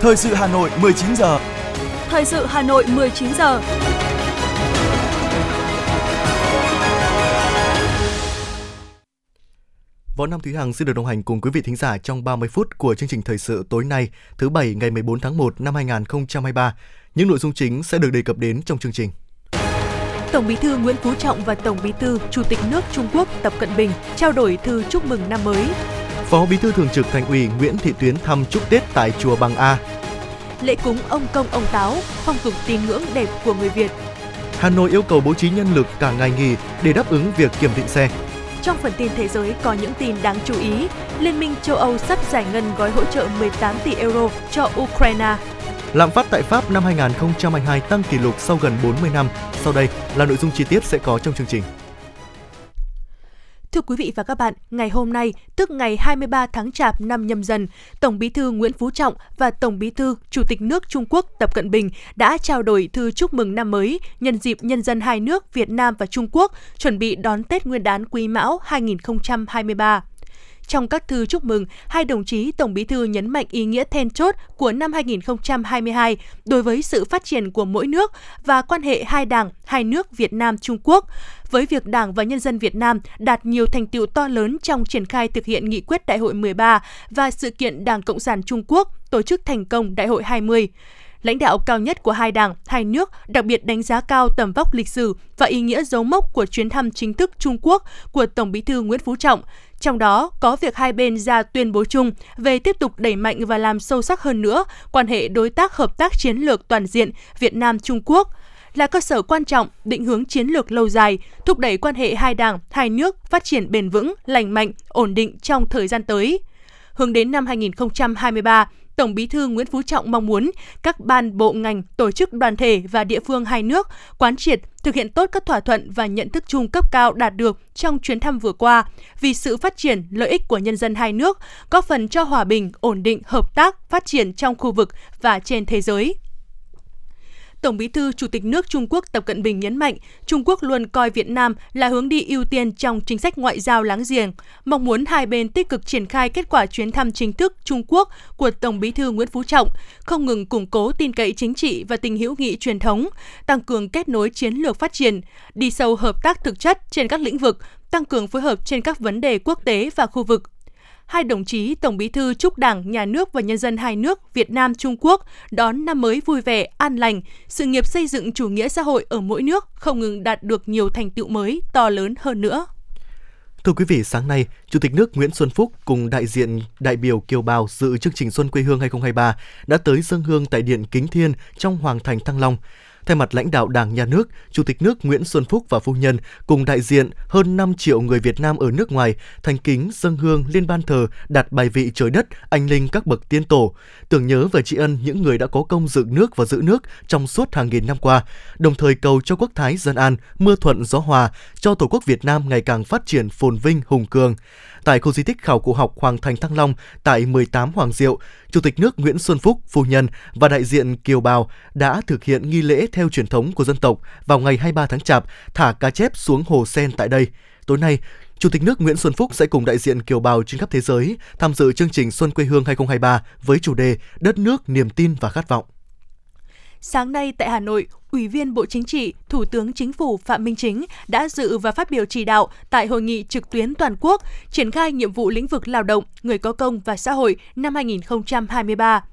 Thời sự Hà Nội 19 giờ. Thời sự Hà Nội 19 giờ. Võ Nam Thúy Hằng xin được đồng hành cùng quý vị thính giả trong 30 phút của chương trình thời sự tối nay, thứ Bảy ngày 14 tháng 1 năm 2023. Những nội dung chính sẽ được đề cập đến trong chương trình. Tổng Bí thư Nguyễn Phú Trọng và Tổng Bí thư Chủ tịch nước Trung Quốc Tập Cận Bình trao đổi thư chúc mừng năm mới. Phó Bí thư Thường trực Thành ủy Nguyễn Thị Tuyến thăm chúc Tết tại chùa Bằng A. Lễ cúng ông công ông táo, phong tục tín ngưỡng đẹp của người Việt. Hà Nội yêu cầu bố trí nhân lực cả ngày nghỉ để đáp ứng việc kiểm định xe. Trong phần tin thế giới có những tin đáng chú ý. Liên minh châu Âu sắp giải ngân gói hỗ trợ 18 tỷ euro cho Ukraine. Lạm phát tại Pháp năm 2022 tăng kỷ lục sau gần 40 năm. Sau đây là nội dung chi tiết sẽ có trong chương trình. Thưa quý vị và các bạn, ngày hôm nay, tức ngày 23 tháng Chạp năm nhâm dần, Tổng Bí thư Nguyễn Phú Trọng và Tổng Bí thư Chủ tịch nước Trung Quốc Tập Cận Bình đã trao đổi thư chúc mừng năm mới nhân dịp nhân dân hai nước Việt Nam và Trung Quốc chuẩn bị đón Tết Nguyên đán Quý Mão 2023. Trong các thư chúc mừng, hai đồng chí Tổng Bí thư nhấn mạnh ý nghĩa then chốt của năm 2022 đối với sự phát triển của mỗi nước và quan hệ hai đảng, hai nước Việt Nam Trung Quốc. Với việc Đảng và nhân dân Việt Nam đạt nhiều thành tựu to lớn trong triển khai thực hiện nghị quyết Đại hội 13 và sự kiện Đảng Cộng sản Trung Quốc tổ chức thành công Đại hội 20 lãnh đạo cao nhất của hai đảng, hai nước đặc biệt đánh giá cao tầm vóc lịch sử và ý nghĩa dấu mốc của chuyến thăm chính thức Trung Quốc của Tổng Bí thư Nguyễn Phú Trọng, trong đó có việc hai bên ra tuyên bố chung về tiếp tục đẩy mạnh và làm sâu sắc hơn nữa quan hệ đối tác hợp tác chiến lược toàn diện Việt Nam Trung Quốc là cơ sở quan trọng định hướng chiến lược lâu dài, thúc đẩy quan hệ hai đảng, hai nước phát triển bền vững, lành mạnh, ổn định trong thời gian tới. Hướng đến năm 2023, Tổng Bí thư Nguyễn Phú Trọng mong muốn các ban bộ ngành, tổ chức đoàn thể và địa phương hai nước quán triệt thực hiện tốt các thỏa thuận và nhận thức chung cấp cao đạt được trong chuyến thăm vừa qua vì sự phát triển lợi ích của nhân dân hai nước, góp phần cho hòa bình, ổn định, hợp tác, phát triển trong khu vực và trên thế giới. Tổng Bí thư Chủ tịch nước Trung Quốc Tập Cận Bình nhấn mạnh, Trung Quốc luôn coi Việt Nam là hướng đi ưu tiên trong chính sách ngoại giao láng giềng, mong muốn hai bên tích cực triển khai kết quả chuyến thăm chính thức Trung Quốc của Tổng Bí thư Nguyễn Phú Trọng, không ngừng củng cố tin cậy chính trị và tình hữu nghị truyền thống, tăng cường kết nối chiến lược phát triển, đi sâu hợp tác thực chất trên các lĩnh vực, tăng cường phối hợp trên các vấn đề quốc tế và khu vực, hai đồng chí Tổng Bí thư chúc Đảng, Nhà nước và nhân dân hai nước Việt Nam Trung Quốc đón năm mới vui vẻ, an lành, sự nghiệp xây dựng chủ nghĩa xã hội ở mỗi nước không ngừng đạt được nhiều thành tựu mới to lớn hơn nữa. Thưa quý vị, sáng nay, Chủ tịch nước Nguyễn Xuân Phúc cùng đại diện đại biểu kiều bào dự chương trình Xuân quê hương 2023 đã tới dân hương tại Điện Kính Thiên trong Hoàng thành Thăng Long. Thay mặt lãnh đạo Đảng, Nhà nước, Chủ tịch nước Nguyễn Xuân Phúc và phu nhân cùng đại diện hơn 5 triệu người Việt Nam ở nước ngoài thành kính dâng hương lên ban thờ đặt bài vị trời đất, anh linh các bậc tiên tổ, tưởng nhớ và tri ân những người đã có công dựng nước và giữ nước trong suốt hàng nghìn năm qua, đồng thời cầu cho quốc thái dân an, mưa thuận gió hòa, cho Tổ quốc Việt Nam ngày càng phát triển phồn vinh hùng cường tại khu di tích khảo cổ học Hoàng Thành Thăng Long tại 18 Hoàng Diệu, Chủ tịch nước Nguyễn Xuân Phúc, phu nhân và đại diện kiều bào đã thực hiện nghi lễ theo truyền thống của dân tộc vào ngày 23 tháng Chạp, thả cá chép xuống hồ sen tại đây. Tối nay, Chủ tịch nước Nguyễn Xuân Phúc sẽ cùng đại diện kiều bào trên khắp thế giới tham dự chương trình Xuân quê hương 2023 với chủ đề Đất nước, niềm tin và khát vọng. Sáng nay tại Hà Nội, Ủy viên Bộ Chính trị, Thủ tướng Chính phủ Phạm Minh Chính đã dự và phát biểu chỉ đạo tại hội nghị trực tuyến toàn quốc triển khai nhiệm vụ lĩnh vực lao động, người có công và xã hội năm 2023.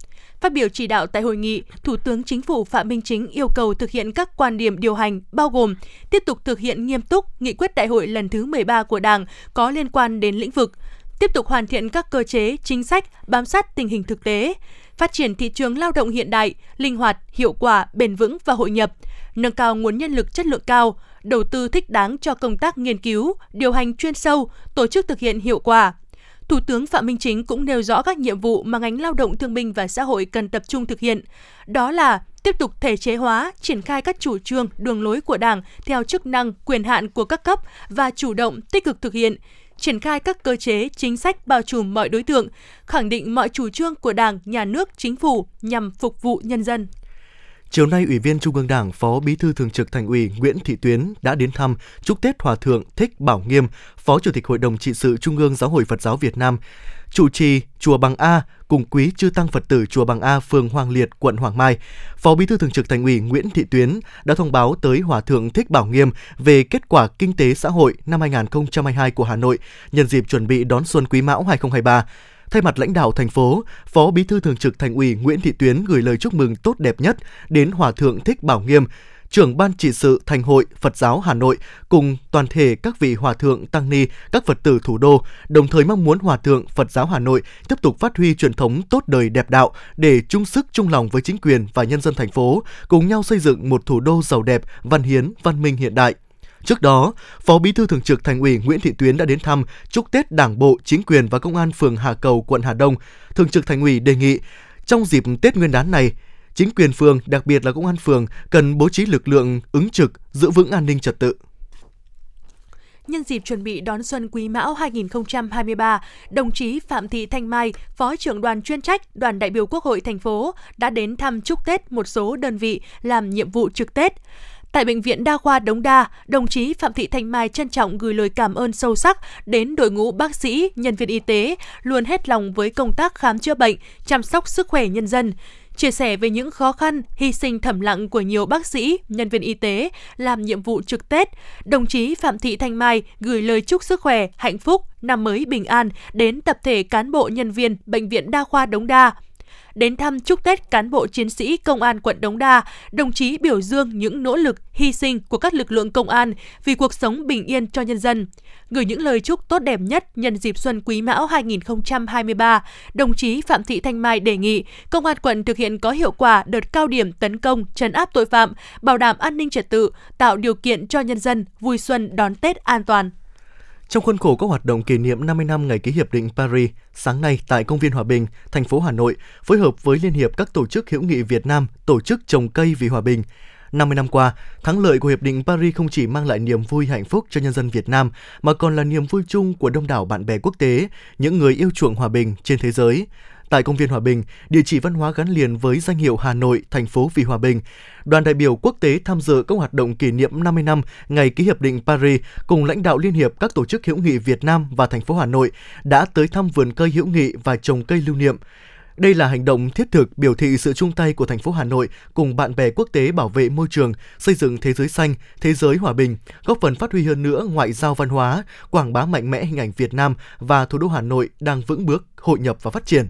Phát biểu chỉ đạo tại hội nghị, Thủ tướng Chính phủ Phạm Minh Chính yêu cầu thực hiện các quan điểm điều hành bao gồm tiếp tục thực hiện nghiêm túc nghị quyết đại hội lần thứ 13 của Đảng có liên quan đến lĩnh vực, tiếp tục hoàn thiện các cơ chế, chính sách bám sát tình hình thực tế, phát triển thị trường lao động hiện đại, linh hoạt, hiệu quả, bền vững và hội nhập, nâng cao nguồn nhân lực chất lượng cao, đầu tư thích đáng cho công tác nghiên cứu, điều hành chuyên sâu, tổ chức thực hiện hiệu quả. Thủ tướng Phạm Minh Chính cũng nêu rõ các nhiệm vụ mà ngành lao động thương binh và xã hội cần tập trung thực hiện. Đó là tiếp tục thể chế hóa, triển khai các chủ trương, đường lối của Đảng theo chức năng, quyền hạn của các cấp và chủ động tích cực thực hiện, triển khai các cơ chế, chính sách bao trùm mọi đối tượng, khẳng định mọi chủ trương của Đảng, Nhà nước, Chính phủ nhằm phục vụ nhân dân. Chiều nay, Ủy viên Trung ương Đảng, Phó Bí thư Thường trực Thành ủy Nguyễn Thị Tuyến đã đến thăm chúc Tết Hòa thượng Thích Bảo Nghiêm, Phó Chủ tịch Hội đồng trị sự Trung ương Giáo hội Phật giáo Việt Nam, chủ trì chùa Bằng A cùng quý chư tăng Phật tử chùa Bằng A, phường Hoàng Liệt, quận Hoàng Mai. Phó Bí thư Thường trực Thành ủy Nguyễn Thị Tuyến đã thông báo tới Hòa thượng Thích Bảo Nghiêm về kết quả kinh tế xã hội năm 2022 của Hà Nội nhân dịp chuẩn bị đón xuân Quý Mão 2023. Thay mặt lãnh đạo thành phố, Phó Bí thư Thường trực Thành ủy Nguyễn Thị Tuyến gửi lời chúc mừng tốt đẹp nhất đến Hòa thượng Thích Bảo Nghiêm, trưởng ban trị sự Thành hội Phật giáo Hà Nội cùng toàn thể các vị hòa thượng tăng ni, các Phật tử thủ đô, đồng thời mong muốn hòa thượng Phật giáo Hà Nội tiếp tục phát huy truyền thống tốt đời đẹp đạo để chung sức chung lòng với chính quyền và nhân dân thành phố, cùng nhau xây dựng một thủ đô giàu đẹp, văn hiến, văn minh hiện đại. Trước đó, Phó Bí thư Thường trực Thành ủy Nguyễn Thị Tuyến đã đến thăm chúc Tết Đảng bộ, chính quyền và công an phường Hà Cầu, quận Hà Đông. Thường trực Thành ủy đề nghị trong dịp Tết Nguyên đán này, chính quyền phường, đặc biệt là công an phường cần bố trí lực lượng ứng trực, giữ vững an ninh trật tự. Nhân dịp chuẩn bị đón xuân Quý Mão 2023, đồng chí Phạm Thị Thanh Mai, Phó trưởng đoàn chuyên trách Đoàn đại biểu Quốc hội thành phố đã đến thăm chúc Tết một số đơn vị làm nhiệm vụ trực Tết. Tại Bệnh viện Đa khoa Đống Đa, đồng chí Phạm Thị Thanh Mai trân trọng gửi lời cảm ơn sâu sắc đến đội ngũ bác sĩ, nhân viên y tế luôn hết lòng với công tác khám chữa bệnh, chăm sóc sức khỏe nhân dân chia sẻ về những khó khăn, hy sinh thầm lặng của nhiều bác sĩ, nhân viên y tế làm nhiệm vụ trực Tết, đồng chí Phạm Thị Thanh Mai gửi lời chúc sức khỏe, hạnh phúc, năm mới bình an đến tập thể cán bộ nhân viên Bệnh viện Đa khoa Đống Đa, đến thăm chúc Tết cán bộ chiến sĩ Công an quận Đống Đa, đồng chí biểu dương những nỗ lực, hy sinh của các lực lượng công an vì cuộc sống bình yên cho nhân dân. Gửi những lời chúc tốt đẹp nhất nhân dịp Xuân Quý Mão 2023, đồng chí Phạm Thị Thanh Mai đề nghị Công an quận thực hiện có hiệu quả đợt cao điểm tấn công, trấn áp tội phạm, bảo đảm an ninh trật tự, tạo điều kiện cho nhân dân vui xuân đón Tết an toàn. Trong khuôn khổ các hoạt động kỷ niệm 50 năm ngày ký hiệp định Paris, sáng nay tại công viên Hòa Bình, thành phố Hà Nội, phối hợp với Liên hiệp các tổ chức hữu nghị Việt Nam tổ chức trồng cây vì hòa bình. 50 năm qua, thắng lợi của Hiệp định Paris không chỉ mang lại niềm vui hạnh phúc cho nhân dân Việt Nam, mà còn là niềm vui chung của đông đảo bạn bè quốc tế, những người yêu chuộng hòa bình trên thế giới. Tại công viên Hòa Bình, địa chỉ văn hóa gắn liền với danh hiệu Hà Nội, thành phố vì hòa bình, đoàn đại biểu quốc tế tham dự các hoạt động kỷ niệm 50 năm ngày ký hiệp định Paris cùng lãnh đạo Liên hiệp các tổ chức hữu nghị Việt Nam và thành phố Hà Nội đã tới thăm vườn cây hữu nghị và trồng cây lưu niệm. Đây là hành động thiết thực biểu thị sự chung tay của thành phố Hà Nội cùng bạn bè quốc tế bảo vệ môi trường, xây dựng thế giới xanh, thế giới hòa bình, góp phần phát huy hơn nữa ngoại giao văn hóa, quảng bá mạnh mẽ hình ảnh Việt Nam và thủ đô Hà Nội đang vững bước hội nhập và phát triển.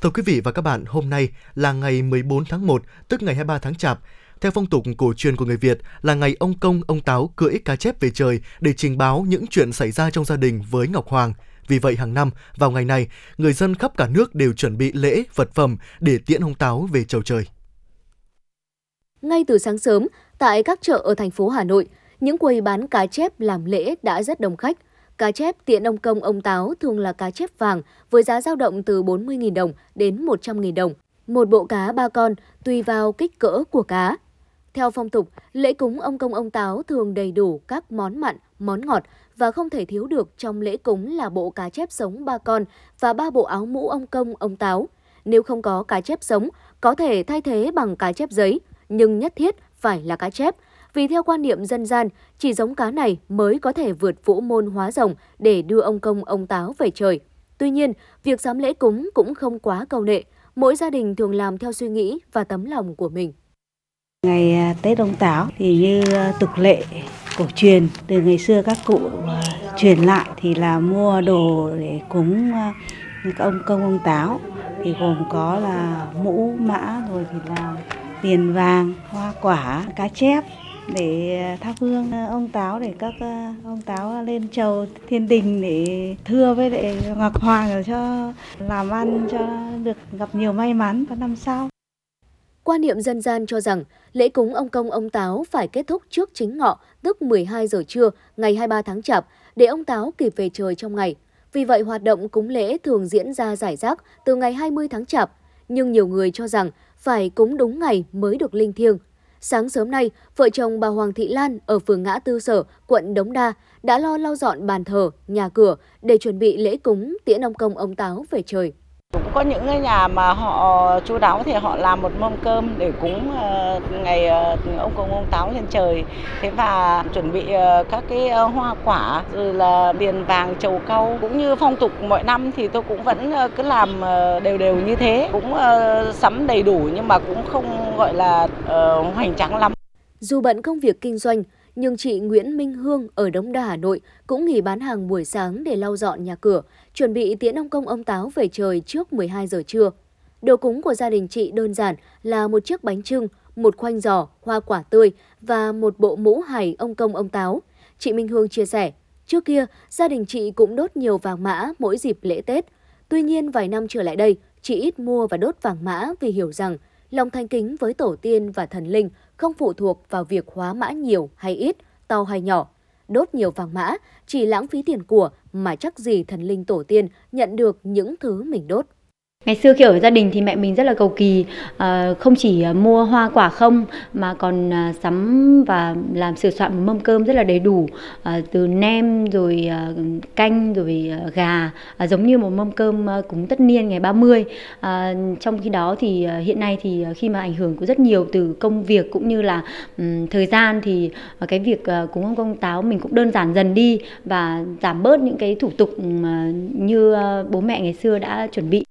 Thưa quý vị và các bạn, hôm nay là ngày 14 tháng 1, tức ngày 23 tháng Chạp. Theo phong tục cổ truyền của người Việt là ngày ông công, ông táo cưỡi cá chép về trời để trình báo những chuyện xảy ra trong gia đình với Ngọc Hoàng. Vì vậy hàng năm, vào ngày này, người dân khắp cả nước đều chuẩn bị lễ, vật phẩm để tiễn ông táo về chầu trời. Ngay từ sáng sớm, tại các chợ ở thành phố Hà Nội, những quầy bán cá chép làm lễ đã rất đông khách – Cá chép tiện ông công ông táo thường là cá chép vàng với giá dao động từ 40.000 đồng đến 100.000 đồng. Một bộ cá ba con tùy vào kích cỡ của cá. Theo phong tục, lễ cúng ông công ông táo thường đầy đủ các món mặn, món ngọt và không thể thiếu được trong lễ cúng là bộ cá chép sống ba con và ba bộ áo mũ ông công ông táo. Nếu không có cá chép sống, có thể thay thế bằng cá chép giấy, nhưng nhất thiết phải là cá chép – vì theo quan niệm dân gian, chỉ giống cá này mới có thể vượt vũ môn hóa rồng để đưa ông công ông táo về trời. Tuy nhiên, việc dám lễ cúng cũng không quá cầu nệ, mỗi gia đình thường làm theo suy nghĩ và tấm lòng của mình. Ngày à, Tết ông Táo thì như à, tục lệ cổ truyền từ ngày xưa các cụ à, truyền lại thì là mua đồ để cúng các ông công ông Táo thì gồm có là mũ mã rồi thì là tiền vàng, hoa quả, cá chép để ờ, thắp hương ờ, ông táo để các ờ, ông táo lên chầu thiên đình để thưa với lại ngọc hoàng để cho làm ăn cho được gặp nhiều may mắn vào năm sau. Quan niệm dân gian cho rằng lễ cúng ông công ông táo phải kết thúc trước chính ngọ, tức 12 giờ trưa ngày 23 tháng Chạp để ông táo kịp về trời trong ngày. Vì vậy hoạt động cúng lễ thường diễn ra giải rác từ ngày 20 tháng Chạp, nhưng nhiều người cho rằng phải cúng đúng ngày mới được linh thiêng. Sáng sớm nay, vợ chồng bà Hoàng Thị Lan ở phường Ngã Tư Sở, quận Đống Đa đã lo lau dọn bàn thờ, nhà cửa để chuẩn bị lễ cúng tiễn ông công ông táo về trời. Cũng có những cái nhà mà họ chú đáo thì họ làm một mâm cơm để cúng ờ, ngày ờ, ông công ông táo lên trời. Thế và chuẩn bị ờ, các cái hoa quả rồi là tiền vàng trầu cau cũng như phong tục mọi năm thì tôi cũng vẫn cứ làm đều đều như thế, cũng sắm đầy đủ nhưng mà cũng không gọi là hoành tráng lắm. Dù bận công việc kinh doanh, nhưng chị Nguyễn Minh Hương ở Đống Đa Hà Nội cũng nghỉ bán hàng buổi sáng để lau dọn nhà cửa, chuẩn bị tiễn ông công ông táo về trời trước 12 giờ trưa. Đồ cúng của gia đình chị đơn giản là một chiếc bánh trưng, một khoanh giò, hoa quả tươi và một bộ mũ hài ông công ông táo. Chị Minh Hương chia sẻ, trước kia gia đình chị cũng đốt nhiều vàng mã mỗi dịp lễ Tết. Tuy nhiên vài năm trở lại đây, chị ít mua và đốt vàng mã vì hiểu rằng lòng thanh kính với tổ tiên và thần linh không phụ thuộc vào việc hóa mã nhiều hay ít, to hay nhỏ. Đốt nhiều vàng mã chỉ lãng phí tiền của mà chắc gì thần linh tổ tiên nhận được những thứ mình đốt. Ngày xưa khi ở gia đình thì mẹ mình rất là cầu kỳ, à, không chỉ ờ, mua hoa quả không mà còn à, sắm và làm sửa soạn một mâm cơm rất là đầy đủ, à, từ nem rồi à, canh rồi à, gà, à, giống như một mâm cơm à, cúng tất niên ngày 30. À, trong khi đó thì à, hiện nay thì khi mà ảnh hưởng của rất nhiều từ công việc cũng như là um, thời gian thì à, cái việc à, cúng ông công táo mình cũng đơn giản dần đi và giảm bớt những cái thủ tục à, như à, bố mẹ ngày xưa đã chuẩn bị.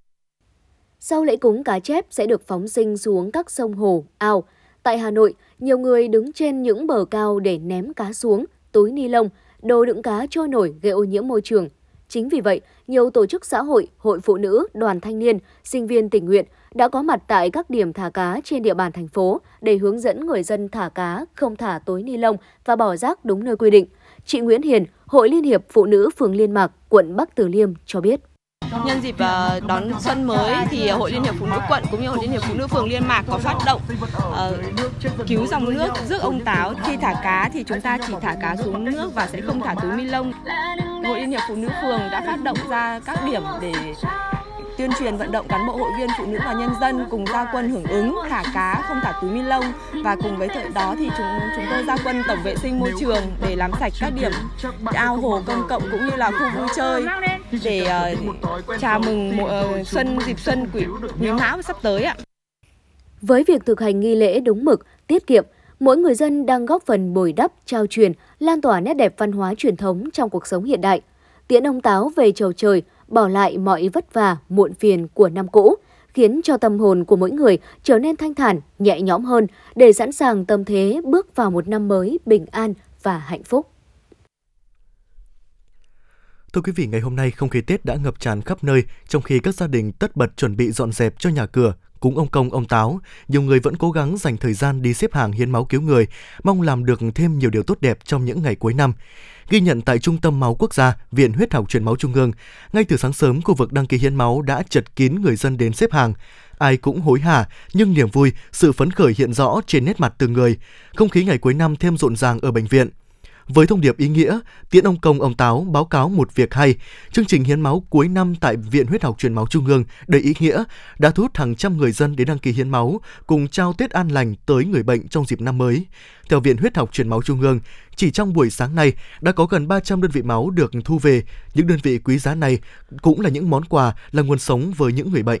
Sau lễ cúng cá chép sẽ được phóng sinh xuống các sông hồ, ao. Tại Hà Nội, nhiều người đứng trên những bờ cao để ném cá xuống, túi ni lông, đồ đựng cá trôi nổi gây ô nhiễm môi trường. Chính vì vậy, nhiều tổ chức xã hội, hội phụ nữ, đoàn thanh niên, sinh viên tình nguyện đã có mặt tại các điểm thả cá trên địa bàn thành phố để hướng dẫn người dân thả cá, không thả túi ni lông và bỏ rác đúng nơi quy định. Chị Nguyễn Hiền, Hội Liên hiệp Phụ nữ phường Liên Mạc, quận Bắc Từ Liêm cho biết. Nhân dịp ờ, đón xuân mới thì Hội Liên hiệp Phụ nữ quận cũng như Hội Liên hiệp Phụ nữ phường Liên Mạc có phát động uh, cứu dòng nước rước ông táo. Khi thả cá thì chúng ta chỉ thả cá xuống nước và sẽ không thả túi ni lông. Hội Liên hiệp Phụ nữ phường đã phát động ra các điểm để tuyên truyền vận động cán bộ hội viên phụ nữ và nhân dân cùng ra quân hưởng ứng thả cá không thả túi ni lông và cùng với thời đó thì chúng chúng tôi ra quân tổng vệ sinh môi trường để làm sạch các điểm ao hồ công cộng cũng như là khu vui chơi để uh, chào mừng mùa uh, xuân dịp xuân quỷ quý mão sắp tới ạ. Với việc thực hành nghi lễ đúng mực, tiết kiệm, mỗi người dân đang góp phần bồi đắp, trao truyền, lan tỏa nét đẹp văn hóa truyền thống trong cuộc sống hiện đại. Tiễn ông Táo về chầu trời, bỏ lại mọi vất vả, muộn phiền của năm cũ, khiến cho tâm hồn của mỗi người trở nên thanh thản, nhẹ nhõm hơn để sẵn sàng tâm thế bước vào một năm mới bình an và hạnh phúc. Thưa quý vị, ngày hôm nay không khí Tết đã ngập tràn khắp nơi, trong khi các gia đình tất bật chuẩn bị dọn dẹp cho nhà cửa, cúng ông công ông táo, nhiều người vẫn cố gắng dành thời gian đi xếp hàng hiến máu cứu người, mong làm được thêm nhiều điều tốt đẹp trong những ngày cuối năm. Ghi nhận tại Trung tâm Máu Quốc gia, Viện Huyết học Truyền máu Trung ương, ngay từ sáng sớm khu vực đăng ký hiến máu đã chật kín người dân đến xếp hàng. Ai cũng hối hả, nhưng niềm vui, sự phấn khởi hiện rõ trên nét mặt từng người. Không khí ngày cuối năm thêm rộn ràng ở bệnh viện. Với thông điệp ý nghĩa, tiễn ông công ông Táo báo cáo một việc hay, chương trình hiến máu cuối năm tại Viện Huyết học Truyền máu Trung ương đầy ý nghĩa đã thu hút hàng trăm người dân đến đăng ký hiến máu cùng trao Tết an lành tới người bệnh trong dịp năm mới. Theo Viện Huyết học Truyền máu Trung ương, chỉ trong buổi sáng nay đã có gần 300 đơn vị máu được thu về. Những đơn vị quý giá này cũng là những món quà là nguồn sống với những người bệnh.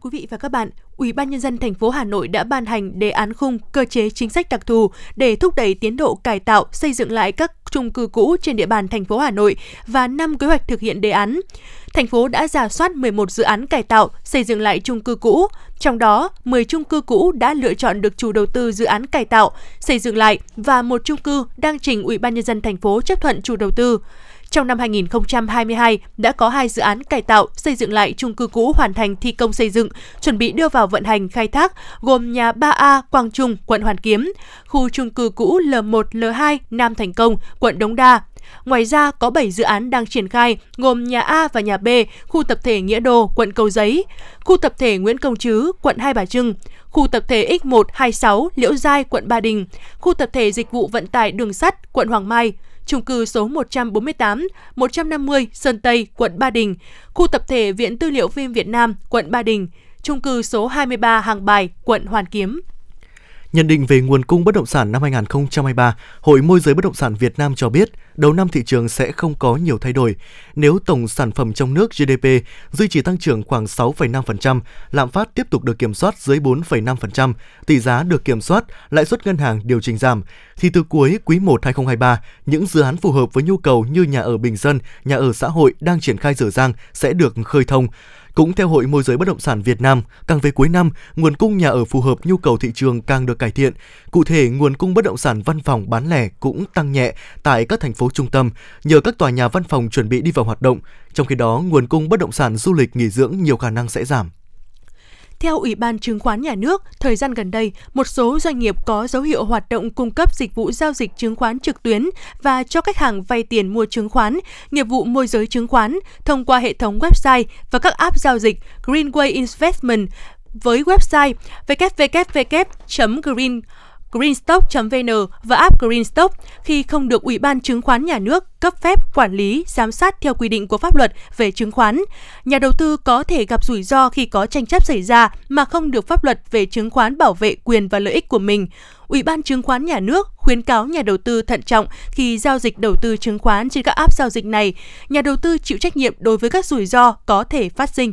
Quý vị và các bạn, Ủy ban nhân dân thành phố Hà Nội đã ban hành đề án khung cơ chế chính sách đặc thù để thúc đẩy tiến độ cải tạo, xây dựng lại các chung cư cũ trên địa bàn thành phố Hà Nội và năm kế hoạch thực hiện đề án. Thành phố đã giả soát 11 dự án cải tạo, xây dựng lại chung cư cũ, trong đó 10 chung cư cũ đã lựa chọn được chủ đầu tư dự án cải tạo, xây dựng lại và một chung cư đang trình Ủy ban nhân dân thành phố chấp thuận chủ đầu tư. Trong năm 2022, đã có hai dự án cải tạo, xây dựng lại chung cư cũ hoàn thành thi công xây dựng, chuẩn bị đưa vào vận hành khai thác, gồm nhà 3A Quang Trung, quận Hoàn Kiếm, khu chung cư cũ L1, L2 Nam Thành Công, quận Đống Đa, Ngoài ra, có 7 dự án đang triển khai, gồm nhà A và nhà B, khu tập thể Nghĩa Đô, quận Cầu Giấy, khu tập thể Nguyễn Công Trứ, quận Hai Bà Trưng, khu tập thể X126 Liễu Giai, quận Ba Đình, khu tập thể Dịch vụ Vận tải Đường sắt, quận Hoàng Mai, chung cư số 148, 150 Sơn Tây, quận Ba Đình, khu tập thể Viện Tư liệu phim Việt Nam, quận Ba Đình, chung cư số 23 Hàng Bài, quận Hoàn Kiếm. Nhận định về nguồn cung bất động sản năm 2023, Hội môi giới bất động sản Việt Nam cho biết, đầu năm thị trường sẽ không có nhiều thay đổi. Nếu tổng sản phẩm trong nước GDP duy trì tăng trưởng khoảng 6,5%, lạm phát tiếp tục được kiểm soát dưới 4,5%, tỷ giá được kiểm soát, lãi suất ngân hàng điều chỉnh giảm, thì từ cuối quý 1 2023, những dự án phù hợp với nhu cầu như nhà ở bình dân, nhà ở xã hội đang triển khai dở dang sẽ được khơi thông. Cũng theo Hội môi giới bất động sản Việt Nam, càng về cuối năm, nguồn cung nhà ở phù hợp nhu cầu thị trường càng được cải thiện. Cụ thể, nguồn cung bất động sản văn phòng bán lẻ cũng tăng nhẹ tại các thành phố trung tâm nhờ các tòa nhà văn phòng chuẩn bị đi vào hoạt động. Trong khi đó, nguồn cung bất động sản du lịch nghỉ dưỡng nhiều khả năng sẽ giảm. Theo Ủy ban Chứng khoán Nhà nước, thời gian gần đây, một số doanh nghiệp có dấu hiệu hoạt động cung cấp dịch vụ giao dịch chứng khoán trực tuyến và cho khách hàng vay tiền mua chứng khoán, nghiệp vụ môi giới chứng khoán thông qua hệ thống website và các app giao dịch Greenway Investment với website www.green greenstock.vn và app Greenstock khi không được Ủy ban Chứng khoán Nhà nước cấp phép quản lý, giám sát theo quy định của pháp luật về chứng khoán. Nhà đầu tư có thể gặp rủi ro khi có tranh chấp xảy ra mà không được pháp luật về chứng khoán bảo vệ quyền và lợi ích của mình. Ủy ban Chứng khoán Nhà nước khuyến cáo nhà đầu tư thận trọng khi giao dịch đầu tư chứng khoán trên các app giao dịch này. Nhà đầu tư chịu trách nhiệm đối với các rủi ro có thể phát sinh.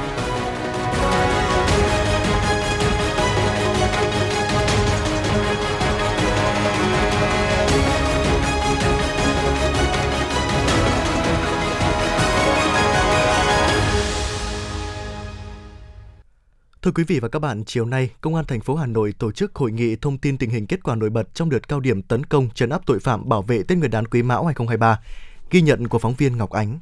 Thưa quý vị và các bạn, chiều nay, Công an thành phố Hà Nội tổ chức hội nghị thông tin tình hình kết quả nổi bật trong đợt cao điểm tấn công trấn áp tội phạm bảo vệ Tết Nguyên đán Quý Mão 2023. Ghi nhận của phóng viên Ngọc Ánh.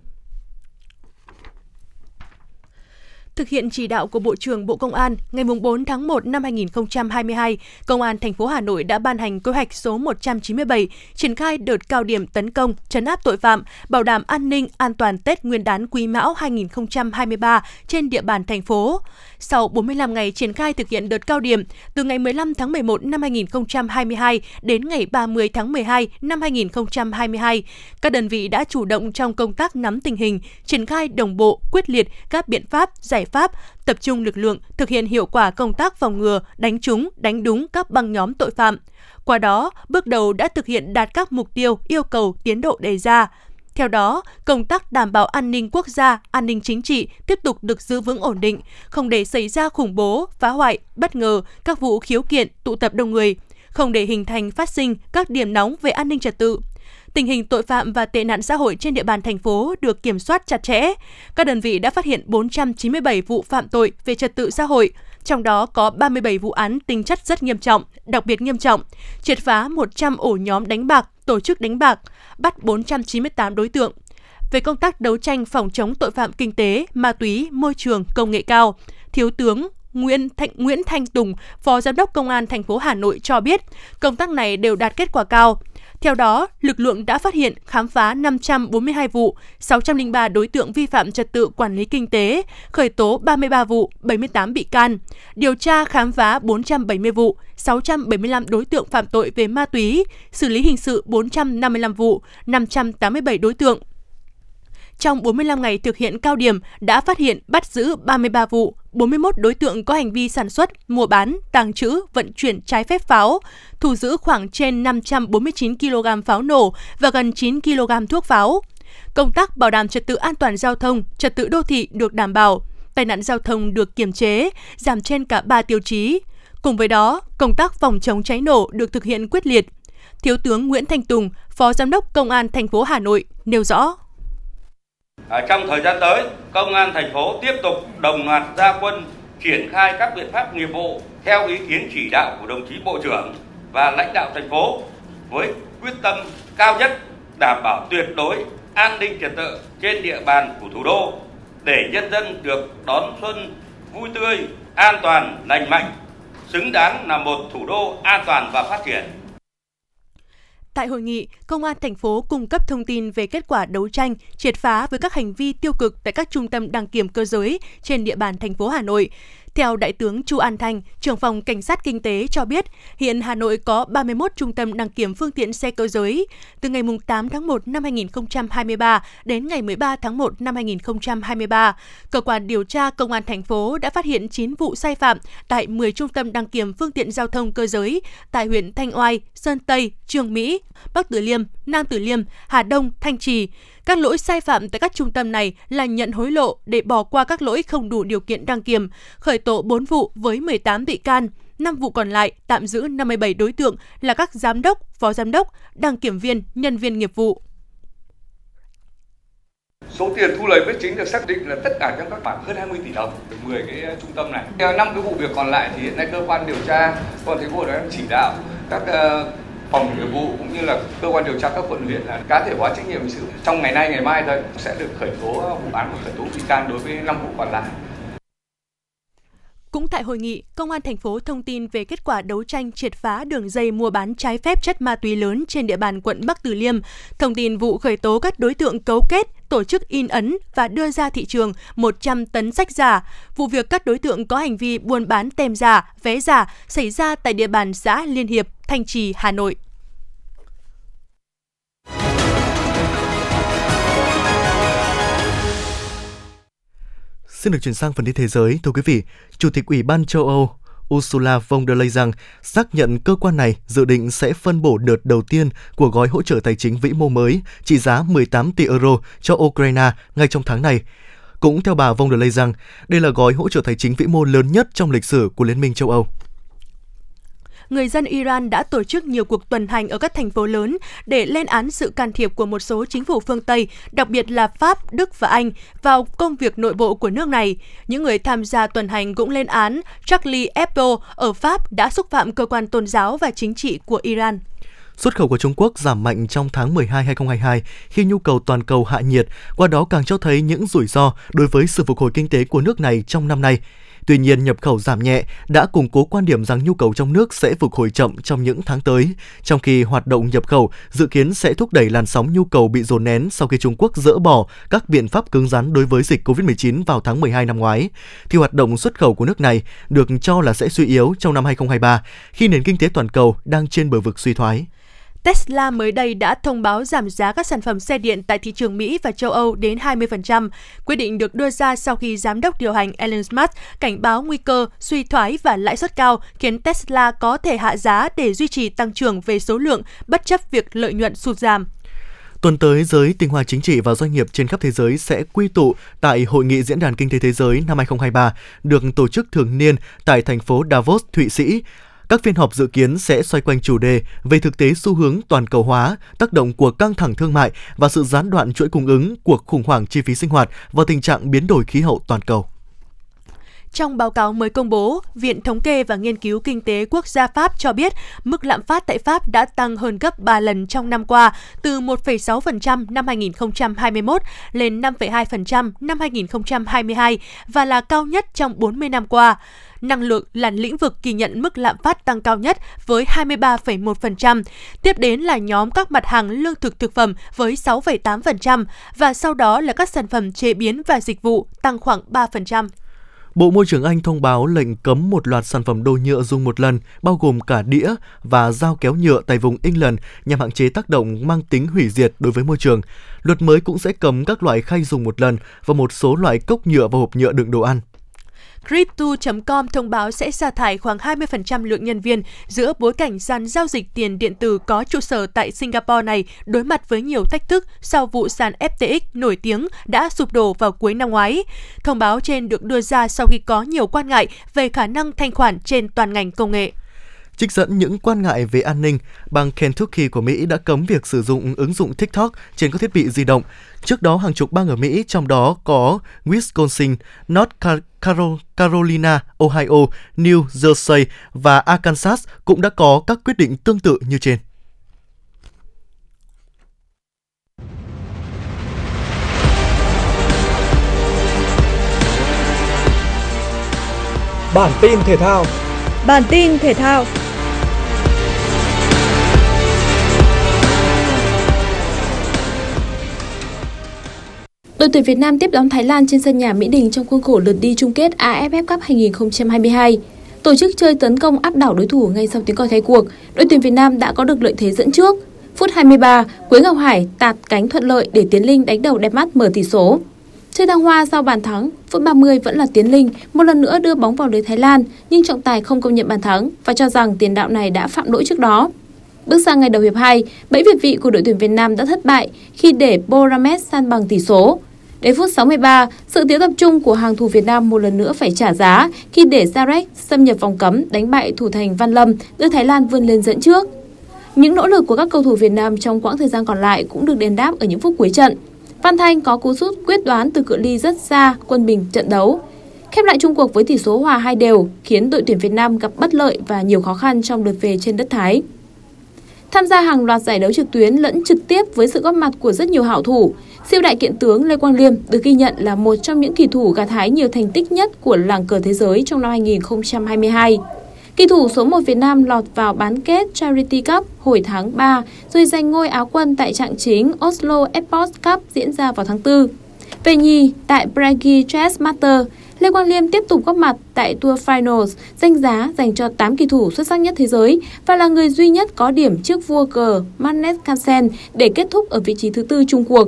Thực hiện chỉ đạo của Bộ trưởng Bộ Công an, ngày 4 tháng 1 năm 2022, Công an thành phố Hà Nội đã ban hành kế hoạch số 197 triển khai đợt cao điểm tấn công, trấn áp tội phạm, bảo đảm an ninh, an toàn Tết Nguyên đán Quý Mão 2023 trên địa bàn thành phố. Sau 45 ngày triển khai thực hiện đợt cao điểm, từ ngày 15 tháng 11 năm 2022 đến ngày 30 tháng 12 năm 2022, các đơn vị đã chủ động trong công tác nắm tình hình, triển khai đồng bộ, quyết liệt các biện pháp, giải pháp, tập trung lực lượng thực hiện hiệu quả công tác phòng ngừa, đánh trúng, đánh đúng các băng nhóm tội phạm. Qua đó, bước đầu đã thực hiện đạt các mục tiêu, yêu cầu, tiến độ đề ra. Theo đó, công tác đảm bảo an ninh quốc gia, an ninh chính trị tiếp tục được giữ vững ổn định, không để xảy ra khủng bố, phá hoại, bất ngờ, các vụ khiếu kiện, tụ tập đông người, không để hình thành phát sinh các điểm nóng về an ninh trật tự. Tình hình tội phạm và tệ nạn xã hội trên địa bàn thành phố được kiểm soát chặt chẽ. Các đơn vị đã phát hiện 497 vụ phạm tội về trật tự xã hội, trong đó có 37 vụ án tính chất rất nghiêm trọng, đặc biệt nghiêm trọng, triệt phá 100 ổ nhóm đánh bạc, tổ chức đánh bạc, bắt 498 đối tượng. Về công tác đấu tranh phòng chống tội phạm kinh tế, ma túy, môi trường, công nghệ cao, Thiếu tướng Nguyễn Thạnh Nguyễn Thanh Tùng, Phó Giám đốc Công an thành phố Hà Nội cho biết, công tác này đều đạt kết quả cao. Theo đó, lực lượng đã phát hiện khám phá 542 vụ, 603 đối tượng vi phạm trật tự quản lý kinh tế, khởi tố 33 vụ, 78 bị can, điều tra khám phá 470 vụ, 675 đối tượng phạm tội về ma túy, xử lý hình sự 455 vụ, 587 đối tượng. Trong 45 ngày thực hiện cao điểm đã phát hiện bắt giữ 33 vụ, 41 đối tượng có hành vi sản xuất, mua bán, tàng trữ, vận chuyển trái phép pháo, thu giữ khoảng trên 549 kg pháo nổ và gần 9 kg thuốc pháo. Công tác bảo đảm trật tự an toàn giao thông, trật tự đô thị được đảm bảo, tai nạn giao thông được kiềm chế, giảm trên cả 3 tiêu chí. Cùng với đó, công tác phòng chống cháy nổ được thực hiện quyết liệt. Thiếu tướng Nguyễn Thanh Tùng, Phó Giám đốc Công an thành phố Hà Nội nêu rõ. À, trong thời gian tới, Công an thành phố tiếp tục đồng loạt gia quân triển khai các biện pháp nghiệp vụ theo ý kiến chỉ đạo của đồng chí Bộ trưởng và lãnh đạo thành phố với quyết tâm cao nhất đảm bảo tuyệt đối an ninh trật tự trên địa bàn của thủ đô để nhân dân được đón xuân vui tươi, an toàn, lành mạnh, xứng đáng là một thủ đô an toàn và phát triển. Tại hội nghị, Công an thành phố cung cấp thông tin về kết quả đấu tranh, triệt phá với các hành vi tiêu cực tại các trung tâm đăng kiểm cơ giới trên địa bàn thành phố Hà Nội. Theo Đại tướng Chu An Thành, trưởng phòng Cảnh sát Kinh tế cho biết, hiện Hà Nội có 31 trung tâm đăng kiểm phương tiện xe cơ giới. Từ ngày 8 tháng 1 năm 2023 đến ngày 13 tháng 1 năm 2023, cơ quan điều tra Công an thành phố đã phát hiện 9 vụ sai phạm tại 10 trung tâm đăng kiểm phương tiện giao thông cơ giới tại huyện Thanh Oai, Sơn Tây, Trường Mỹ, Bắc Tử Liêm, Nam Tử Liêm, Hà Đông, Thanh Trì. Các lỗi sai phạm tại các trung tâm này là nhận hối lộ để bỏ qua các lỗi không đủ điều kiện đăng kiểm, khởi tố 4 vụ với 18 bị can. 5 vụ còn lại tạm giữ 57 đối tượng là các giám đốc, phó giám đốc, đăng kiểm viên, nhân viên nghiệp vụ. Số tiền thu lời bất chính được xác định là tất cả trong các khoản hơn 20 tỷ đồng, 10 cái ờ, trung tâm này. Năm cái vụ việc còn lại thì hiện nay cơ quan điều tra, còn thành phố đang chỉ đạo các ờ, phòng nghiệp vụ cũng như là cơ quan điều tra các quận huyện là cá thể hóa trách nhiệm hình sự trong ngày nay ngày mai thôi sẽ được khởi tố vụ án và khởi tố bị can đối với năm vụ còn lại. Cũng tại hội nghị, Công an thành phố thông tin về kết quả đấu tranh triệt phá đường dây mua bán trái phép chất ma túy lớn trên địa bàn quận Bắc Từ Liêm, thông tin vụ khởi tố các đối tượng cấu kết, tổ chức in ấn và đưa ra thị trường 100 tấn sách giả. Vụ việc các đối tượng có hành vi buôn bán tem giả, vé giả xảy ra tại địa bàn xã Liên Hiệp, Thanh Trì, Hà Nội. Xin được chuyển sang phần tin thế giới. Thưa quý vị, Chủ tịch Ủy ban châu Âu Ursula von der Leyen xác nhận cơ quan này dự định sẽ phân bổ đợt đầu tiên của gói hỗ trợ tài chính vĩ mô mới trị giá 18 tỷ euro cho Ukraine ngay trong tháng này. Cũng theo bà von der Leyen, đây là gói hỗ trợ tài chính vĩ mô lớn nhất trong lịch sử của Liên minh châu Âu người dân Iran đã tổ chức nhiều cuộc tuần hành ở các thành phố lớn để lên án sự can thiệp của một số chính phủ phương Tây, đặc biệt là Pháp, Đức và Anh, vào công việc nội bộ của nước này. Những người tham gia tuần hành cũng lên án Charlie Hebdo ở Pháp đã xúc phạm cơ quan tôn giáo và chính trị của Iran. Xuất khẩu của Trung Quốc giảm mạnh trong tháng 12 2022 khi nhu cầu toàn cầu hạ nhiệt, qua đó càng cho thấy những rủi ro đối với sự phục hồi kinh tế của nước này trong năm nay. Tuy nhiên, nhập khẩu giảm nhẹ đã củng cố quan điểm rằng nhu cầu trong nước sẽ phục hồi chậm trong những tháng tới, trong khi hoạt động nhập khẩu dự kiến sẽ thúc đẩy làn sóng nhu cầu bị dồn nén sau khi Trung Quốc dỡ bỏ các biện pháp cứng rắn đối với dịch COVID-19 vào tháng 12 năm ngoái. Thì hoạt động xuất khẩu của nước này được cho là sẽ suy yếu trong năm 2023 khi nền kinh tế toàn cầu đang trên bờ vực suy thoái. Tesla mới đây đã thông báo giảm giá các sản phẩm xe điện tại thị trường Mỹ và châu Âu đến 20%. Quyết định được đưa ra sau khi giám đốc điều hành Elon Musk cảnh báo nguy cơ suy thoái và lãi suất cao khiến Tesla có thể hạ giá để duy trì tăng trưởng về số lượng bất chấp việc lợi nhuận sụt giảm. Tuần tới, giới tinh hoa chính trị và doanh nghiệp trên khắp thế giới sẽ quy tụ tại Hội nghị Diễn đàn Kinh tế Thế giới năm 2023, được tổ chức thường niên tại thành phố Davos, Thụy Sĩ. Các phiên họp dự kiến sẽ xoay quanh chủ đề về thực tế xu hướng toàn cầu hóa, tác động của căng thẳng thương mại và sự gián đoạn chuỗi cung ứng, cuộc khủng hoảng chi phí sinh hoạt và tình trạng biến đổi khí hậu toàn cầu. Trong báo cáo mới công bố, Viện Thống kê và Nghiên cứu Kinh tế Quốc gia Pháp cho biết mức lạm phát tại Pháp đã tăng hơn gấp 3 lần trong năm qua, từ 1,6% năm 2021 lên 5,2% năm 2022 và là cao nhất trong 40 năm qua năng lượng là lĩnh vực ghi nhận mức lạm phát tăng cao nhất với 23,1%. Tiếp đến là nhóm các mặt hàng lương thực thực phẩm với 6,8% và sau đó là các sản phẩm chế biến và dịch vụ tăng khoảng 3%. Bộ Môi trường Anh thông báo lệnh cấm một loạt sản phẩm đồ nhựa dùng một lần, bao gồm cả đĩa và dao kéo nhựa tại vùng England nhằm hạn chế tác động mang tính hủy diệt đối với môi trường. Luật mới cũng sẽ cấm các loại khay dùng một lần và một số loại cốc nhựa và hộp nhựa đựng đồ ăn. Crypto.com thông báo sẽ sa thải khoảng 20% lượng nhân viên giữa bối cảnh sàn giao dịch tiền điện tử có trụ sở tại Singapore này đối mặt với nhiều thách thức sau vụ sàn FTX nổi tiếng đã sụp đổ vào cuối năm ngoái. Thông báo trên được đưa ra sau khi có nhiều quan ngại về khả năng thanh khoản trên toàn ngành công nghệ. Trích dẫn những quan ngại về an ninh, bang Kentucky của Mỹ đã cấm việc sử dụng ứng dụng TikTok trên các thiết bị di động. Trước đó, hàng chục bang ở Mỹ, trong đó có Wisconsin, North Carolina, Ohio, New Jersey và Arkansas cũng đã có các quyết định tương tự như trên. Bản tin thể thao Bản tin thể thao Đội tuyển Việt Nam tiếp đón Thái Lan trên sân nhà Mỹ Đình trong khuôn khổ lượt đi chung kết AFF Cup 2022. Tổ chức chơi tấn công áp đảo đối thủ ngay sau tiếng còi khai cuộc, đội tuyển Việt Nam đã có được lợi thế dẫn trước. Phút 23, Quế Ngọc Hải tạt cánh thuận lợi để Tiến Linh đánh đầu đẹp mắt mở tỷ số. Chơi thăng hoa sau bàn thắng, phút 30 vẫn là Tiến Linh một lần nữa đưa bóng vào lưới Thái Lan, nhưng trọng tài không công nhận bàn thắng và cho rằng tiền đạo này đã phạm lỗi trước đó. Bước sang ngày đầu hiệp 2, bẫy việt vị của đội tuyển Việt Nam đã thất bại khi để Boramet san bằng tỷ số. Đến phút 63, sự thiếu tập trung của hàng thủ Việt Nam một lần nữa phải trả giá khi để Zarek xâm nhập vòng cấm đánh bại thủ thành Văn Lâm đưa Thái Lan vươn lên dẫn trước. Những nỗ lực của các cầu thủ Việt Nam trong quãng thời gian còn lại cũng được đền đáp ở những phút cuối trận. Văn Thanh có cú sút quyết đoán từ cự ly rất xa quân bình trận đấu. Khép lại chung cuộc với tỷ số hòa hai đều, khiến đội tuyển Việt Nam gặp bất lợi và nhiều khó khăn trong lượt về trên đất Thái. Tham gia hàng loạt giải đấu trực tuyến lẫn trực tiếp với sự góp mặt của rất nhiều hảo thủ, siêu đại kiện tướng Lê Quang Liêm được ghi nhận là một trong những kỳ thủ gặt hái nhiều thành tích nhất của làng cờ thế giới trong năm 2022. Kỳ thủ số 1 Việt Nam lọt vào bán kết Charity Cup hồi tháng 3 rồi giành ngôi áo quân tại trạng chính Oslo esports Cup diễn ra vào tháng 4. Về nhì, tại bragi Chess Master, Lê Quang Liêm tiếp tục góp mặt tại Tour Finals, danh giá dành cho 8 kỳ thủ xuất sắc nhất thế giới và là người duy nhất có điểm trước vua cờ Magnus Carlsen để kết thúc ở vị trí thứ tư chung cuộc.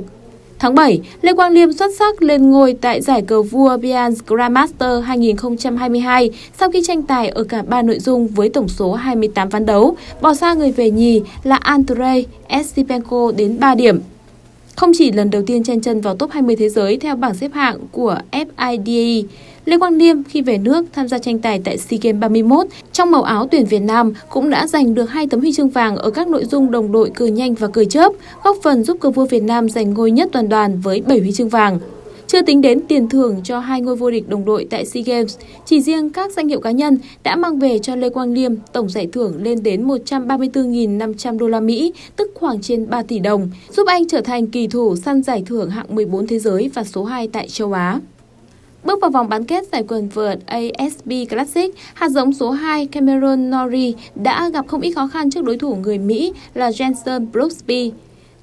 Tháng 7, Lê Quang Liêm xuất sắc lên ngôi tại giải cờ vua Bian Grandmaster 2022 sau khi tranh tài ở cả ba nội dung với tổng số 28 ván đấu, bỏ xa người về nhì là Andrei Estipenko đến 3 điểm. Không chỉ lần đầu tiên chen chân vào top 20 thế giới theo bảng xếp hạng của FIDE, Lê Quang Liêm khi về nước tham gia tranh tài tại SEA Games 31 trong màu áo tuyển Việt Nam cũng đã giành được hai tấm huy chương vàng ở các nội dung đồng đội cười nhanh và cười chớp, góp phần giúp cờ vua Việt Nam giành ngôi nhất toàn đoàn với 7 huy chương vàng. Chưa tính đến tiền thưởng cho hai ngôi vô địch đồng đội tại SEA Games, chỉ riêng các danh hiệu cá nhân đã mang về cho Lê Quang Liêm tổng giải thưởng lên đến 134.500 đô la Mỹ, tức khoảng trên 3 tỷ đồng, giúp anh trở thành kỳ thủ săn giải thưởng hạng 14 thế giới và số 2 tại châu Á. Bước vào vòng bán kết giải quần vợt ASB Classic, hạt giống số 2 Cameron Norrie đã gặp không ít khó khăn trước đối thủ người Mỹ là Jensen Brooksby.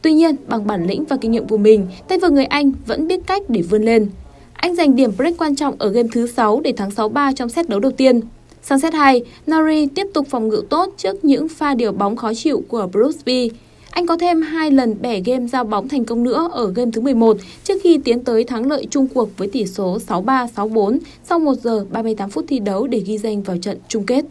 Tuy nhiên, bằng bản lĩnh và kinh nghiệm của mình, tay vợt người Anh vẫn biết cách để vươn lên. Anh giành điểm break quan trọng ở game thứ 6 để thắng 6-3 trong set đấu đầu tiên. Sang set 2, Norrie tiếp tục phòng ngự tốt trước những pha điều bóng khó chịu của Brooksby. Anh có thêm hai lần bẻ game giao bóng thành công nữa ở game thứ 11 trước khi tiến tới thắng lợi chung cuộc với tỷ số 6-3-6-4 sau 1 giờ 38 phút thi đấu để ghi danh vào trận chung kết.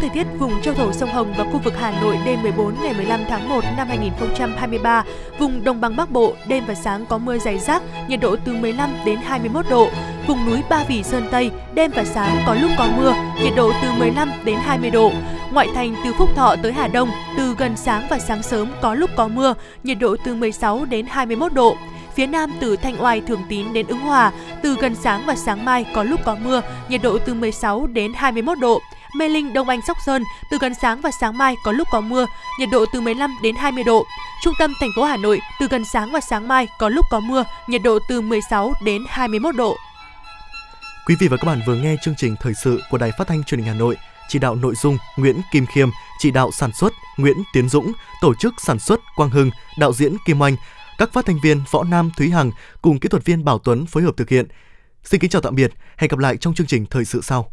Thời tiết vùng châu thổ sông Hồng và khu vực Hà Nội đêm 14 ngày 15 tháng 1 năm 2023, vùng đồng bằng Bắc Bộ đêm và sáng có mưa dày rác, nhiệt độ từ 15 đến 21 độ. Vùng núi Ba Vì Sơn Tây đêm và sáng có lúc có mưa, nhiệt độ từ 15 đến 20 độ. Ngoại thành từ Phúc Thọ tới Hà Đông, từ gần sáng và sáng sớm có lúc có mưa, nhiệt độ từ 16 đến 21 độ. Phía Nam từ Thanh Oai Thường Tín đến Ứng Hòa, từ gần sáng và sáng mai có lúc có mưa, nhiệt độ từ 16 đến 21 độ. Mê Linh, Đông Anh, Sóc Sơn, từ gần sáng và sáng mai có lúc có mưa, nhiệt độ từ 15 đến 20 độ. Trung tâm thành phố Hà Nội, từ gần sáng và sáng mai có lúc có mưa, nhiệt độ từ 16 đến 21 độ. Quý vị và các bạn vừa nghe chương trình thời sự của Đài Phát thanh Truyền hình Hà Nội, chỉ đạo nội dung Nguyễn Kim Khiêm, chỉ đạo sản xuất Nguyễn Tiến Dũng, tổ chức sản xuất Quang Hưng, đạo diễn Kim Oanh, các phát thanh viên Võ Nam Thúy Hằng cùng kỹ thuật viên Bảo Tuấn phối hợp thực hiện. Xin kính chào tạm biệt, hẹn gặp lại trong chương trình thời sự sau.